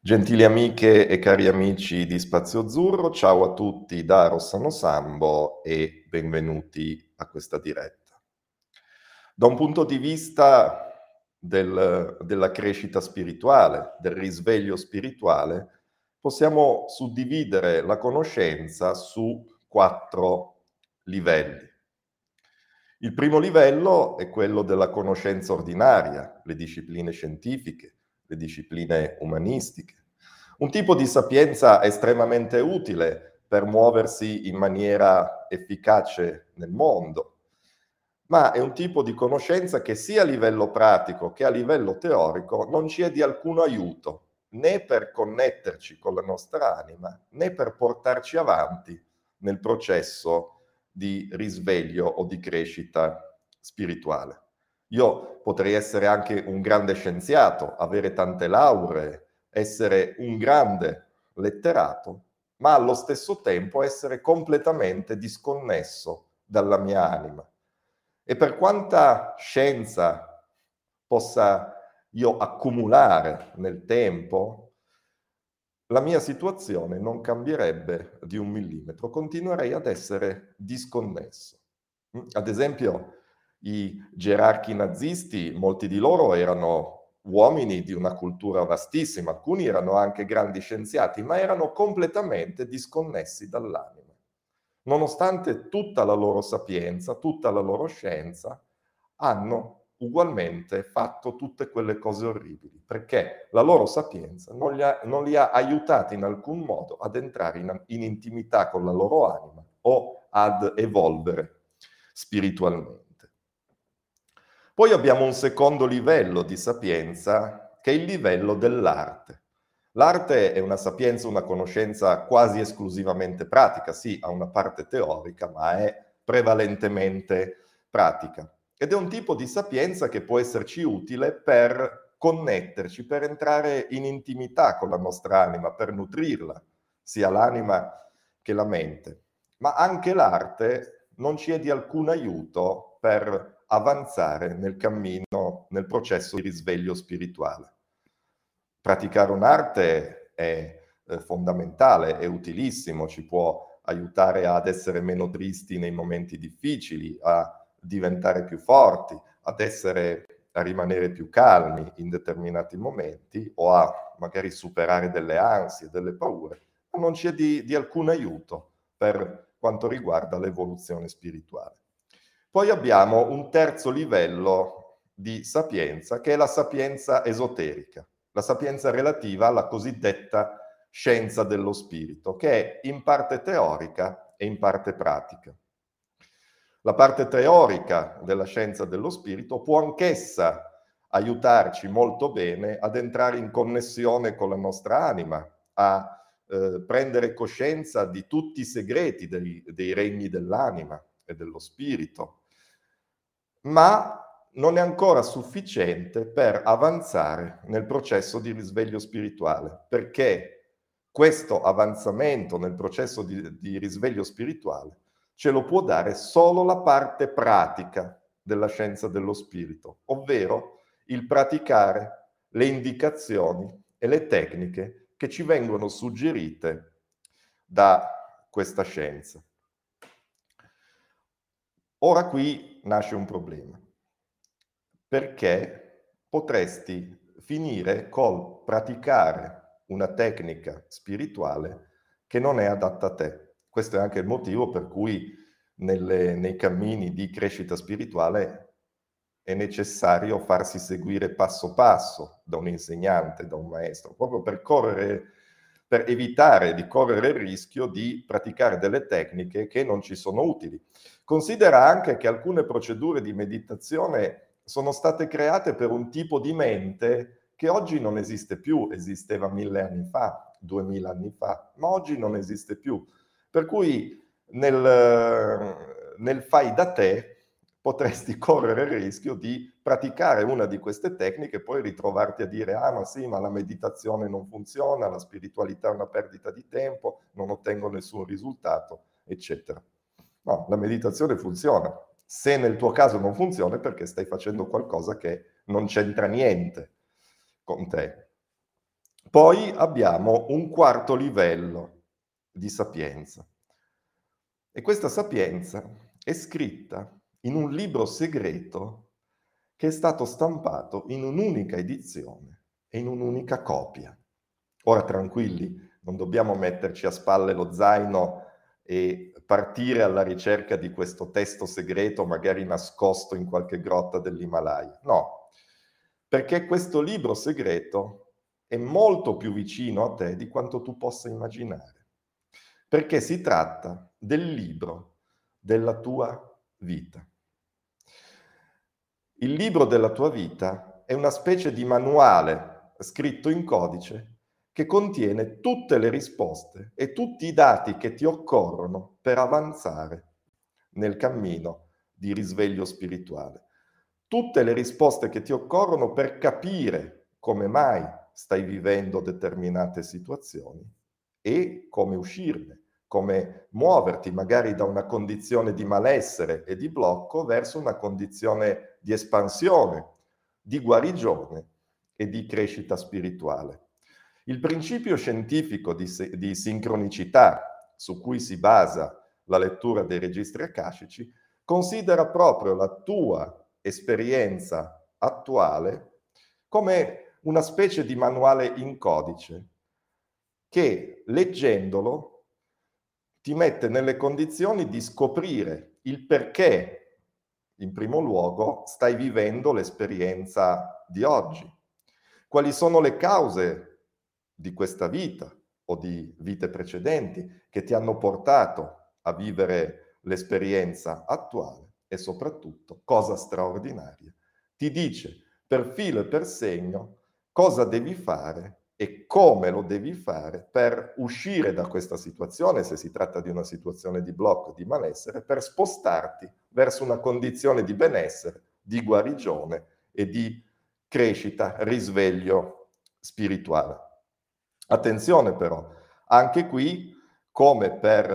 Gentili amiche e cari amici di Spazio Azzurro, ciao a tutti da Rossano Sambo e benvenuti a questa diretta. Da un punto di vista del- della crescita spirituale, del risveglio spirituale, possiamo suddividere la conoscenza su quattro livelli. Il primo livello è quello della conoscenza ordinaria, le discipline scientifiche, le discipline umanistiche. Un tipo di sapienza estremamente utile per muoversi in maniera efficace nel mondo, ma è un tipo di conoscenza che sia a livello pratico che a livello teorico non ci è di alcun aiuto, né per connetterci con la nostra anima, né per portarci avanti nel processo di risveglio o di crescita spirituale. Io potrei essere anche un grande scienziato, avere tante lauree, essere un grande letterato, ma allo stesso tempo essere completamente disconnesso dalla mia anima. E per quanta scienza possa io accumulare nel tempo, la mia situazione non cambierebbe di un millimetro, continuerei ad essere disconnesso. Ad esempio, i gerarchi nazisti, molti di loro erano uomini di una cultura vastissima, alcuni erano anche grandi scienziati, ma erano completamente disconnessi dall'anima. Nonostante tutta la loro sapienza, tutta la loro scienza, hanno ugualmente fatto tutte quelle cose orribili, perché la loro sapienza non li ha, non li ha aiutati in alcun modo ad entrare in, in intimità con la loro anima o ad evolvere spiritualmente. Poi abbiamo un secondo livello di sapienza che è il livello dell'arte. L'arte è una sapienza, una conoscenza quasi esclusivamente pratica, sì, ha una parte teorica, ma è prevalentemente pratica. Ed è un tipo di sapienza che può esserci utile per connetterci, per entrare in intimità con la nostra anima, per nutrirla, sia l'anima che la mente. Ma anche l'arte non ci è di alcun aiuto per avanzare nel cammino, nel processo di risveglio spirituale. Praticare un'arte è eh, fondamentale, è utilissimo, ci può aiutare ad essere meno tristi nei momenti difficili, a diventare più forti, ad essere a rimanere più calmi in determinati momenti o a magari superare delle ansie, delle paure, ma non c'è di, di alcun aiuto per quanto riguarda l'evoluzione spirituale. Poi abbiamo un terzo livello di sapienza che è la sapienza esoterica, la sapienza relativa alla cosiddetta scienza dello spirito, che è in parte teorica e in parte pratica. La parte teorica della scienza dello spirito può anch'essa aiutarci molto bene ad entrare in connessione con la nostra anima, a eh, prendere coscienza di tutti i segreti dei, dei regni dell'anima e dello spirito, ma non è ancora sufficiente per avanzare nel processo di risveglio spirituale, perché questo avanzamento nel processo di, di risveglio spirituale ce lo può dare solo la parte pratica della scienza dello spirito, ovvero il praticare le indicazioni e le tecniche che ci vengono suggerite da questa scienza. Ora qui nasce un problema, perché potresti finire col praticare una tecnica spirituale che non è adatta a te. Questo è anche il motivo per cui nelle, nei cammini di crescita spirituale è necessario farsi seguire passo passo da un insegnante, da un maestro, proprio per correre per evitare di correre il rischio di praticare delle tecniche che non ci sono utili. Considera anche che alcune procedure di meditazione sono state create per un tipo di mente che oggi non esiste più, esisteva mille anni fa, duemila anni fa, ma oggi non esiste più. Per cui nel, nel fai da te potresti correre il rischio di praticare una di queste tecniche e poi ritrovarti a dire ah ma sì, ma la meditazione non funziona, la spiritualità è una perdita di tempo, non ottengo nessun risultato, eccetera. No, la meditazione funziona. Se nel tuo caso non funziona è perché stai facendo qualcosa che non c'entra niente con te. Poi abbiamo un quarto livello di sapienza. E questa sapienza è scritta in un libro segreto che è stato stampato in un'unica edizione e in un'unica copia. Ora tranquilli, non dobbiamo metterci a spalle lo zaino e partire alla ricerca di questo testo segreto, magari nascosto in qualche grotta dell'Himalaya. No, perché questo libro segreto è molto più vicino a te di quanto tu possa immaginare, perché si tratta del libro della tua vita. Il libro della tua vita è una specie di manuale scritto in codice che contiene tutte le risposte e tutti i dati che ti occorrono per avanzare nel cammino di risveglio spirituale. Tutte le risposte che ti occorrono per capire come mai stai vivendo determinate situazioni e come uscirne come muoverti magari da una condizione di malessere e di blocco verso una condizione di espansione, di guarigione e di crescita spirituale. Il principio scientifico di, di sincronicità su cui si basa la lettura dei registri akashici considera proprio la tua esperienza attuale come una specie di manuale in codice che leggendolo ti mette nelle condizioni di scoprire il perché, in primo luogo, stai vivendo l'esperienza di oggi. Quali sono le cause di questa vita o di vite precedenti che ti hanno portato a vivere l'esperienza attuale e soprattutto, cosa straordinaria, ti dice per filo e per segno cosa devi fare e come lo devi fare per uscire da questa situazione, se si tratta di una situazione di blocco, di malessere, per spostarti verso una condizione di benessere, di guarigione e di crescita, risveglio spirituale. Attenzione però, anche qui, come per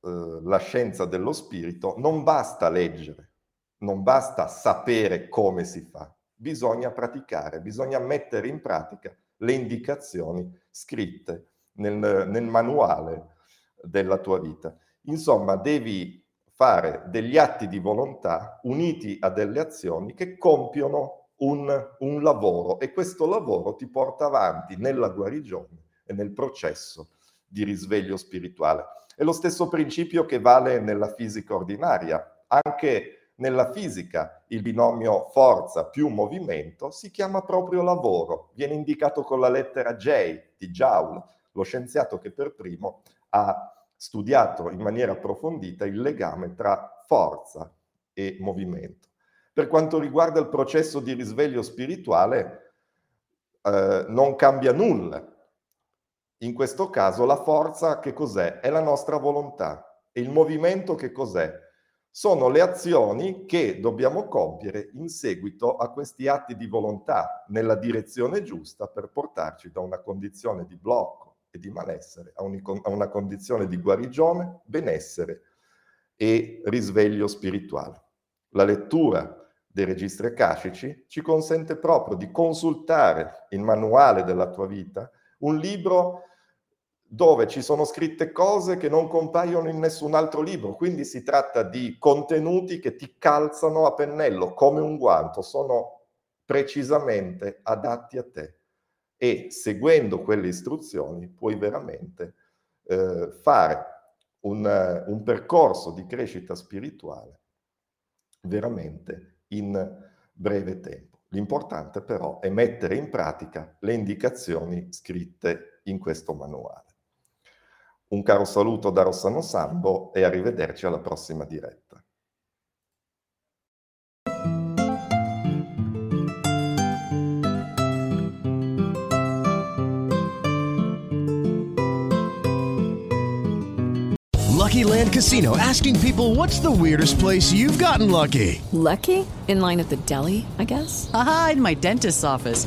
eh, la scienza dello spirito, non basta leggere, non basta sapere come si fa, bisogna praticare, bisogna mettere in pratica le indicazioni scritte nel, nel manuale della tua vita. Insomma, devi fare degli atti di volontà uniti a delle azioni che compiono un, un, lavoro e questo lavoro ti porta avanti nella guarigione e nel processo di risveglio spirituale. È lo stesso principio che vale nella fisica ordinaria. Anche nella fisica il binomio forza più movimento si chiama proprio lavoro, viene indicato con la lettera J di Joule, lo scienziato che per primo ha studiato in maniera approfondita il legame tra forza e movimento. Per quanto riguarda il processo di risveglio spirituale, eh, non cambia nulla. In questo caso la forza che cos'è? È la nostra volontà. E il movimento che cos'è? Sono le azioni che dobbiamo compiere in seguito a questi atti di volontà nella direzione giusta per portarci da una condizione di blocco e di malessere a, una condizione di guarigione, benessere e risveglio spirituale. La lettura dei registri akashici ci consente proprio di consultare il manuale della tua vita, un libro dove ci sono scritte cose che non compaiono in nessun altro libro, quindi si tratta di contenuti che ti calzano a pennello come un guanto, sono precisamente adatti a te e seguendo quelle istruzioni puoi veramente eh, fare un, un percorso di crescita spirituale veramente in breve tempo. L'importante però è mettere in pratica le indicazioni scritte in questo manuale. Un caro saluto da Rossano Sambo e arrivederci alla prossima diretta. Lucky Land Casino asking people what's the weirdest place you've gotten lucky? Lucky? In line at the deli, I guess? Aha, in my dentist's office.